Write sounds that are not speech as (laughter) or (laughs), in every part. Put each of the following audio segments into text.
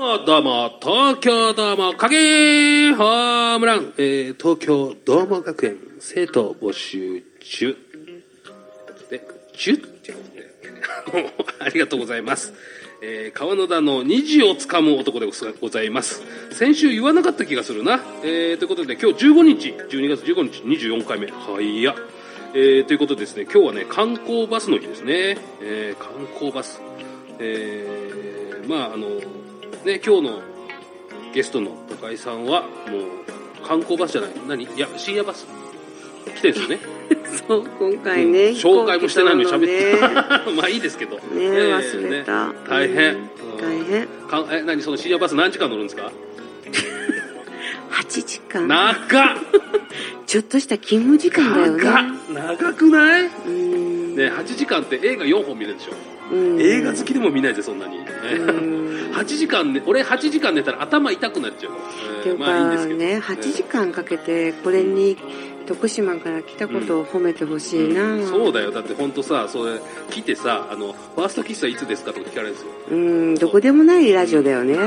もどうも、東京どうも、影ホームラン、えー、東京どうも学園、生徒募集中。で、ジュってことで、(laughs) ありがとうございます。えー、川野田の虹をつかむ男でございます。先週言わなかった気がするな。えー、ということで、今日15日、12月15日、24回目。はいや。えー、ということでですね、今日はね、観光バスの日ですね。えー、観光バス。えー、まああの、ね、今日のゲストの高井さんは、もう、観光バスじゃない。何？いや、深夜バス。来てるんですよね。(laughs) そう、今回ね、うん紹介もしてないのに喋ってた。(laughs) まあいいですけど。ね乗るのね。ね忘れた。ね大変。うん大変。かえ、何？その深夜バス何時間乗るんですか？(laughs) 8時間。長っちょっとした勤務時間だよね。長っ長くない？うん。ね、8時間って映画4本見れるでしょ。うん映画好きでも見ないぜ、そんなに。ねうん (laughs) 8時間ね、俺8時間寝たら頭痛くなっちゃう。えーっていうまあいいんですけど。かね、8時間かけてこれに徳島から来たことを褒めてほしいな、そうだよ。だって本当さ、それ、来てさ、あの、ファーストキスはいつですかとか聞かれるんですよ。うん、どこでもないラジオだよね。う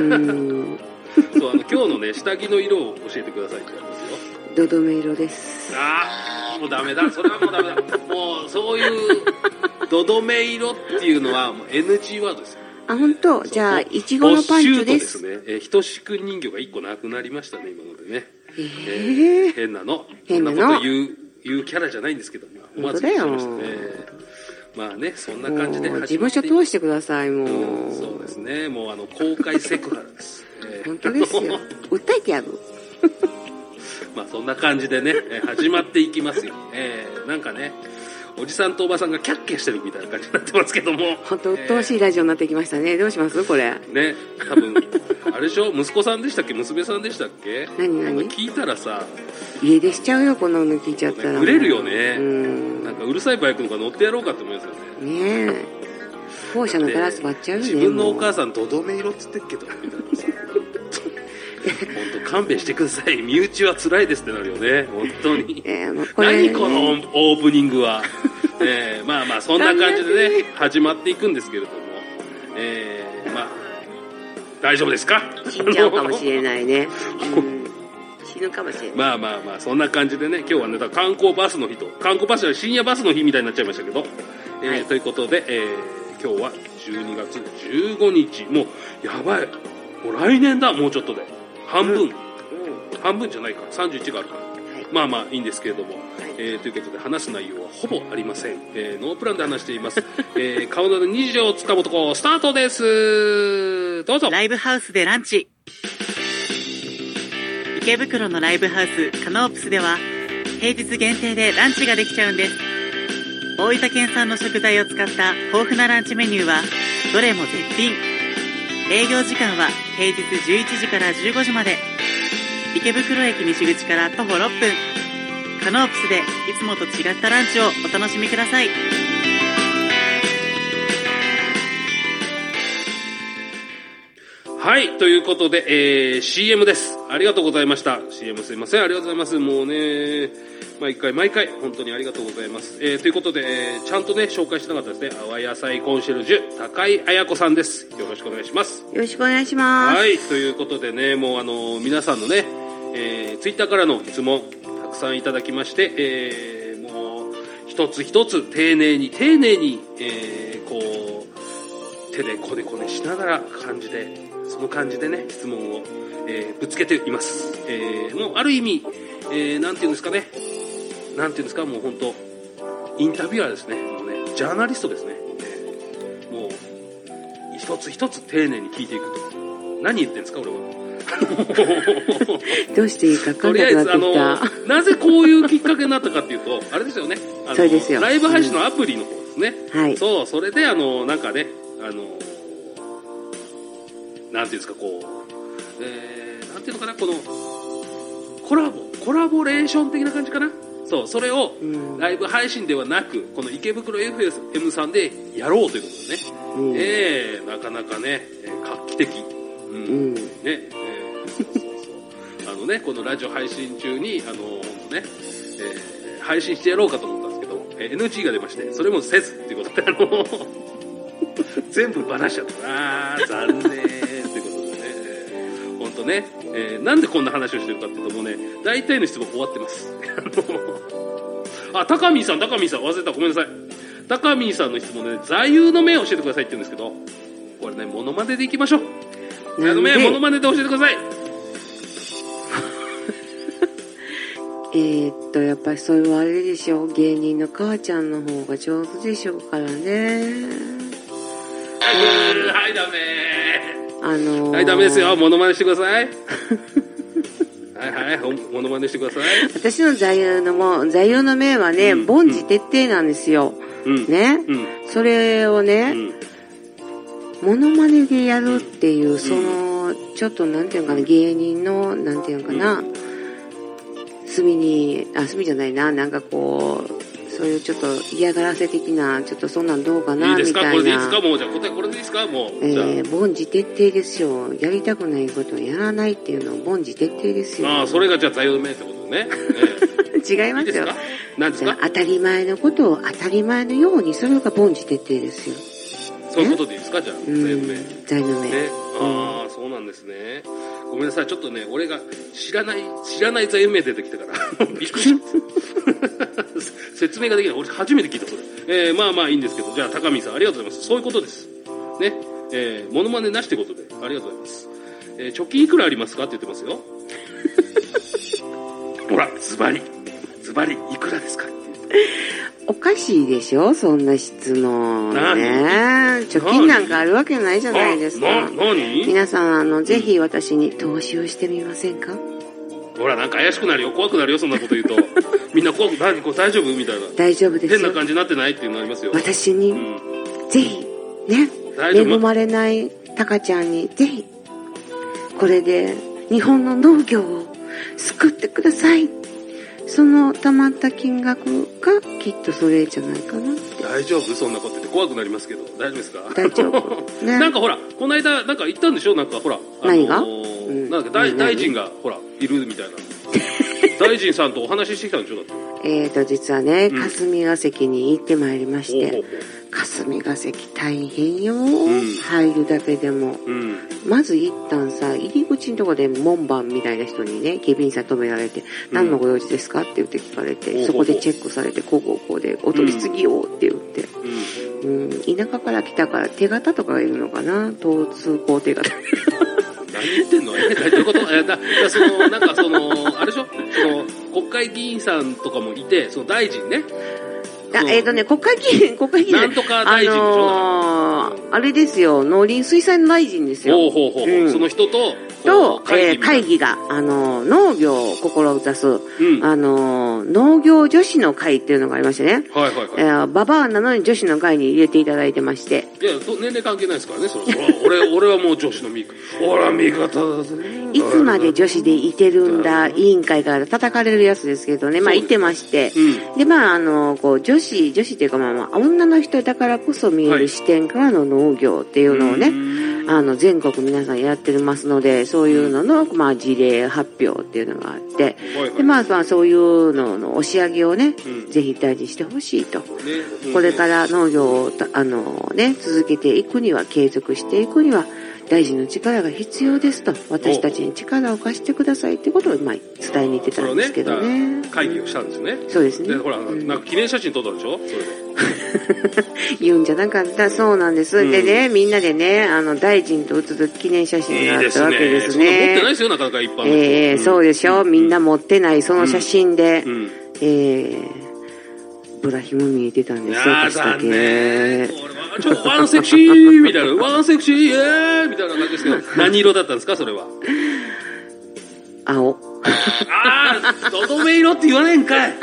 ん。(laughs) そう、あの、今日のね、下着の色を教えてくださいって言われますよ。どどめ色です。ああ、もうダメだ。それはもうダメだ。もう、そういう、どどめ色っていうのは、もう NG ワードですよ。あ、本当？じゃあ、いちごのパンチボッシュートで。ですすね。えー、ひとしく人形が1個なくなりましたね、今のでね。ええーー、変なの。変なの？そんなこと言う、言うキャラじゃないんですけど、まあ、思わず言っちゃいましたね。まあね、そんな感じでもう始まって事務所通してください、もう。うんそうですね。もうあの、公開セクハラです。えー本当ですよ。(laughs) 訴えてやる。まあそんな感じでね、えー始まっていきますよ。えーなんかね、おじさんとおばさんがキャッキャしてるみたいな感じになってますけども。本当、鬱陶しいラジオになってきましたね。どうします？これ。ね、多分、あれでしょ？息子さんでしたっけ娘さんでしたっけ？何何？聞いたらさ、家出しちゃうよ、こんなの聞いちゃったら。売れるよねうん。なんかうるさいバイクの方が乗ってやろうかって思いますよね。ねえ。校舎のガラス割っちゃうよね。自分のお母さん、どどめ色っつってっけど、みたいなさ。本当勘弁してください。身内は辛いですってなるよね。本当に。えーこれ、何このオープニングは。(laughs) えーまあまあ、そんな感じでね、始まっていくんですけれども。えーまあ、大丈夫ですか？死んじゃうかもしれないね。(laughs) うん死ぬかもしれない。まあまあまあ、そんな感じでね、今日はね、だから観光バスの日と、観光バスは深夜バスの日みたいになっちゃいましたけど、えーはいということで、えー今日は12月15日、もう、やばい。もう来年だ、もうちょっとで。半分、うん半分じゃないか、31があるから。はいまあまあいいんですけれども、えーということで話す内容はほぼありません。えーノープランで話しています。えー、顔の日常をつかむとこ、スタートですどうぞライブハウスでランチ。池袋のライブハウスカノープスでは平日限定でランチができちゃうんです。大分県産の食材を使った豊富なランチメニューはどれも絶品。営業時間は平日11時から15時まで。池袋駅西口から徒歩6分。カノープスでいつもと違ったランチをお楽しみください。はい、ということで、えー、CM です。ありがとうございました。CM すいません、ありがとうございます。もうね、毎回毎回、本当にありがとうございます。えー、ということで、えーちゃんとね、紹介してなかったですね。淡野菜コンシェルジュ、高井彩子さんです。よろしくお願いします。よろしくお願いします。はい、ということでね、もうあの、皆さんのね、えー、ツイッターからの質問、たくさんいただきまして、えー、もう、一つ一つ丁寧に、丁寧に、えー、こう、手でこねこねしながら感じで、その感じでね、質問を、えーぶつけています。えー、もうある意味、えー、なんていうんですかね、なんていうんですか、もう本当インタビュアーですね。もうね、ジャーナリストですね。えーもう、一つ一つ丁寧に聞いていくと。何言ってんですか、俺は。(laughs) (laughs) どうしていいか分かとんなくりあえず、あの、なぜこういうきっかけになったかっていうと、あれですよね。あのそうですよライブ配信のアプリの方ですね。た。はい。そう、それで、あの、なんかね、あの、なんていうんですか、こう、えー、なんていうのかな、この、コラボ、コラボレーション的な感じかな？そう、それを、うん。ライブ配信ではなく、この池袋 FM さんでやろうということでね。うんえー、なかなかね、えー画期的。うん。うん。ね、えー。あのね、このラジオ配信中に、あの、ほんとね、えー配信してやろうかと思ったんですけど、えー NG が出まして、それもせずっていうことで、あの、(laughs) 全部ばらしちゃった。あー、残念ってことでね、えーなんでこんな話をしてるかっていうともうね、大体の質問終わってます。(laughs) あ高見さん、高見さん、忘れた、ごめんなさい。高見さんの質問で、ね、座右の銘を教えてくださいって言うんですけど、これね、モノマネでいきましょう。座右の銘、モノマネで教えてください。(laughs) えーっと、やっぱりそれはあれでしょう。芸人の母ちゃんの方が上手でしょうからね。はい、ダメあのーはい、ダメですよ。モノマネしてください。はいはい、ほんモノマネしてください。私の座右のも、座右の銘はね、うん凡事徹底なんですよ。うん。ね。うん。それをうね、ん。モノマネでやるっていう、その、ちょっとなんていうのかな、芸人の、なんていうのかな、隅に、あ、隅じゃないな、なんかこう、そういうちょっと嫌がらせ的な、ちょっとそんなんどうかな、いいですか？みたこれでいいです。か？もう、じゃあ答えこれでいいですか？もう。じゃあ。えー、凡事徹底ですよ。やりたくないことをやらないっていうのは凡事徹底ですよ。ああ、それがじゃあ座右の銘ってことね。違いええ (laughs) いますよいですか？何ですか？当たり前のことを当たり前のように、それが凡事徹底ですよ。そういうことでいいですか？じゃあ、座うん右の銘。ね。座右の銘。ああ、そうなんですね。ごめんなさい。ちょっとね、俺が知らない、知らない座右の銘出てきたから。(laughs) びっくりした。説明ができない。俺初めて聞いた、それ。えー、まあまあいいんですけど、じゃあ、高見さん、ありがとうございます。そういうことです。ね。えー、モノマネなしってことで、ありがとうございます。えー、貯金いくらありますかって言ってますよ。(laughs) ほら、ズバリ。ズバリ、いくらですかおかしいでしょ？そんな質問。何？ね貯金なんかあるわけないじゃないですな、か。皆さん、あの、ぜひ私に投資をしてみませんか？ほら、なんか怪しくなるよ。怖くなるよ、そんなこと言うと。(laughs) みんな怖く、何これ大丈夫？みたいな。大丈夫ですよ。変な感じになってないっていうのありますよ。私に、うん。ぜひ、ね、恵まれないタカちゃんに、ぜひ、これで日本の農業を救ってください。その貯まった金額がきっとそれじゃないかな。大丈夫？そんなこと言って怖くなりますけど。大丈夫ですか？大丈夫ね (laughs) なんかほら、この間、なんか言ったんでしょ？なんかほら。あのー何が？うんなんか大何大臣が、ほら、いるみたいな。(laughs) 大臣さんとお話ししてきたんでしょだって。えーと、実はね、うん霞が関に行ってまいりましほう霞が関大変よ、ん入るだけでも。ほう。うん。まず一旦さ、入り口のとこで門番みたいな人にね、警備員さん止められて、何のご用事ですかって言って聞かれて、うんそこでチェックされて、こうこうこうで、お取り次ぎをって言って、うん。うん、田舎から来たから手形とかがいるのかな？(laughs) 交通行手形。何言ってんの？え、(laughs) どういうこと？え、だ、だその、なんかその、あれでしょ？その、国会議員さんとかもいて、その大臣ね。えっ、とね、国会議員、国会議員。なんとか大臣でしょ？あのー、あれですよ、農林水産大臣ですよ。ほうほうほうほう。うんその人と、と、えー会議が、あのー、農業を志す、うん。あのー、農業女子の会っていうのがありましてね。はいはいえはー、ババアなのに女子の会に入れていただいてまして。い。いや、と年齢関係ないですからね、それ。俺、(laughs) 俺はもう女子の味方。俺は味方だぜ。いつまで女子でいてるんだ、委員会から叩かれるやつですけどね。まあ、いてまして。うん。で、まあ、あの、こう、女子、女子っていうかまあまあ、女の人だからこそ見えはいる視点からの農業っていうのをね、うん。あの、全国皆さんやってますので、そういうのの、まあ、事例発表っていうのがあって、はいはいで、まあ、まあ、そういうのの押し上げをね、うん。ぜひ大事にしてほしいと。ね。これから農業をた、あのね、続けていくには、継続していくには、大臣の力が必要ですと、私たちに力を貸してくださいってことを、まあ、伝えに行ってたんですけどね。会議をしたんですね。そうですねで、。ほら、うんなんか記念写真撮ったでしょ？それで。(laughs) 言うんじゃなかった、そうなんです。うんでね、みんなでね、あの、大臣と写る記念写真があったわけですそんな持ってないね。ですよ、なかなか一般。ええそうでしょ、みんな持ってないその写真で、うん。ええブラヒム見えてたんいですよ、私だ。け。ちょっとワンセクシーみたいな、ワンセクシーイエーイみたいな感じですけど、何色だったんですか、それは。(laughs) 青。あー、どどめ色って言わねえんかい。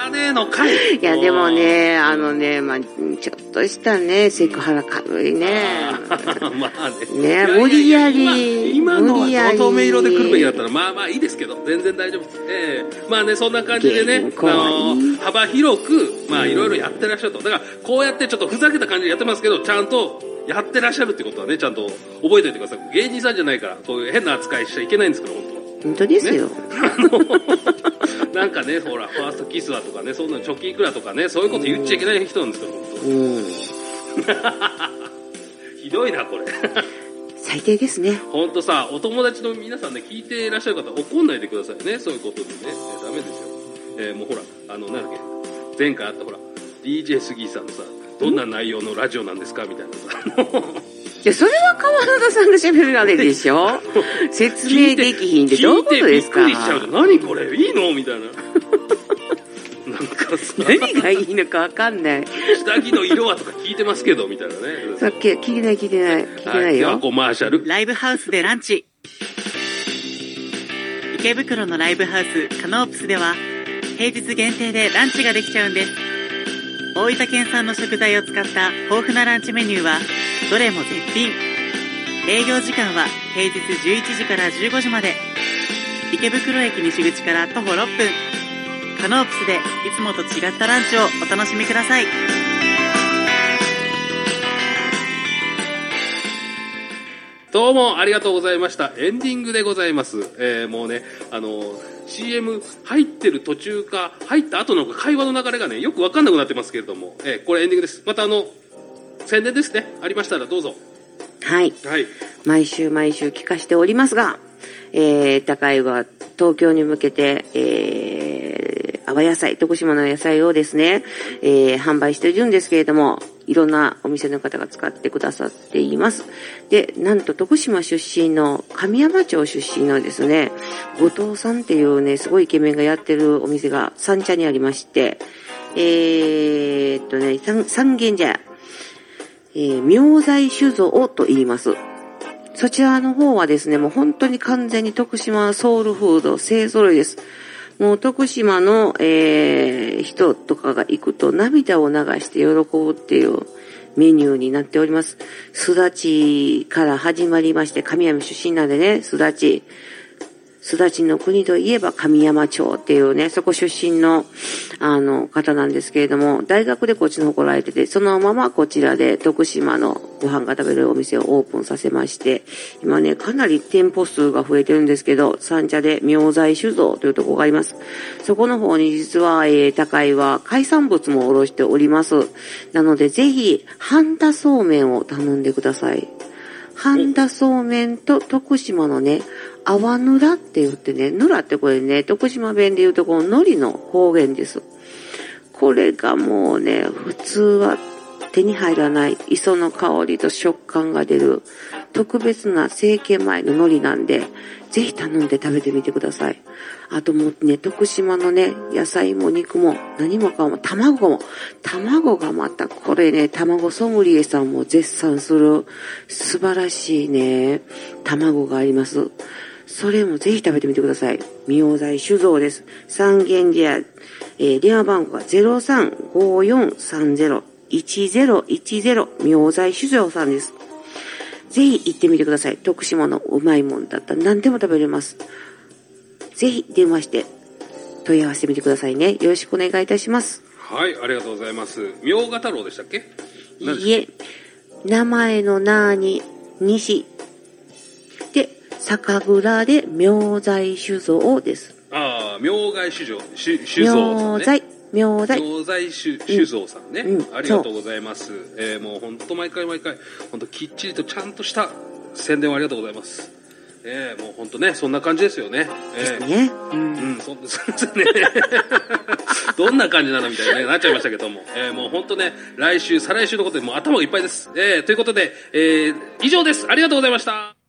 言わねえのかい。いや、でもね、あのね、まあ、ちょっとしたね、セクハラ軽いね。(laughs) まあね。ね無理やり今今のはどめ色で来るべきだったら、まあまあいいですけど、全然大丈夫です。ええまあね、そんな感じでね、あの、幅広く、まあいろいろやってらっしゃると。だから、こうやってちょっとふざけた感じでやってますけど、ちゃんとやってらっしゃるってことはね、ちゃんと覚えておいてください。芸人さんじゃないから、そういう変な扱いしちゃいけないんですから、本当は。本当ですよ。なんかね、ほら、ファーストキスはとかね、そんな貯金いくらとかね、そういうこと言っちゃいけない人なんですから、本当うん。ひどいな、これ。最低ですね。ほんとさ、お友達の皆さんね、聞いていらっしゃる方、怒んないでくださいね。そういうことでね。えダメですよ。えーもうほら、あの、なんだっけ、前回あったほら、DJ 杉井さんのさ、どんな内容のラジオなんですかみたいなさ。いや、それは川田さんが喋るあれでしょ？(laughs) 説明できひんってどういうことですか？聞いてびっくりしちゃう何これ？いいの？みたいな。(laughs) なんかさ、何がいいのかわかんない。下着の色はとか聞いてますけど、みたいなね。さっき、聞いてない聞いてない。聞いてなはいい、ではよ。コマーシャル。ライブハウスでランチ池袋のライブハウスカノープスでは平日限定でランチができちゃうんです大分県産の食材を使った豊富なランチメニューはどれも絶品営業時間は平日11時から15時まで池袋駅西口から徒歩6分カノープスでいつもと違ったランチをお楽しみくださいどうもありがとうございました。エンディングでございます。えー、もうね、あの、CM 入ってる途中か、入った後の会話の流れがね、よくわかんなくなってますけれども、えーこれエンディングです。またあの、宣伝ですね。ありましたらどうぞ。はい。はい。毎週毎週聞かしておりますが、えー、高井は東京に向けて、えー、阿波野菜、徳島の野菜をですね、えー、販売しているんですけれども、いろんなお店の方が使ってくださっています。で、なんと徳島出身の神山町出身のですね、後藤さんっていうね、すごいイケメンがやってるお店が三茶にありまして、えーっとね、三三軒茶屋、えー、明財酒造と言います。そちらの方はですね、もう本当に完全に徳島ソウルフード、勢揃いです。もう徳島の、えー人とかが行くと涙を流して喜ぶっていうメニューになっております。すだちから始まりまして、神山出身なんでね、すだち。すだちの国といえば神山町っていうね、そこ出身の、あの、方なんですけれども、大学でこっちの方来られてて、そのままこちらで徳島のご飯が食べるお店をオープンさせまして、今ね、かなり店舗数が増えてるんですけど、三茶で明財酒造というとこがあります。そこの方に実は、えー、高いは海産物も卸しております。なので、ぜひ、半田そうめんを頼んでください。半田そうめんと徳島のね、泡ぬらって言ってね、ぬらってこれね、徳島弁で言うとこの海苔の方言です。これがもうね、普通は手に入らない磯の香りと食感が出る特別な成形前の海苔なんで、ぜひ頼んで食べてみてください。あともうね、徳島のね、野菜も肉も何もかも卵も、卵がまたこれね、卵ソムリエさんも絶賛する素晴らしいね、卵があります。それもぜひ食べてみてください。明財酒造です。三軒茶屋、えー電話番号が0354301010明財酒造さんです。ぜひ行ってみてください。徳島のうまいもんだったら何でも食べれます。ぜひ電話して問い合わせてみてくださいね。よろしくお願いいたします。はい、ありがとうございます。明賀太郎でしたっけ？いいえ、名前のなーに、西。で、酒蔵で明財酒造です。ああ、明外酒造、酒酒造さんね。明財、明財。明財酒酒造さんね、うんありがとうございます。えーもう本当毎回毎回、本当きっちりとちゃんとした宣伝をありがとうございます。えーもう本当ね、そんな感じですよね。えーね。う。うんん、そ (laughs) そうですね。(laughs) どんな感じなのみたいに、ね、なっちゃいましたけども、えーもう本当ね、来週、再来週のことでもう頭がいっぱいです。えーということで、えー以上です。ありがとうございました。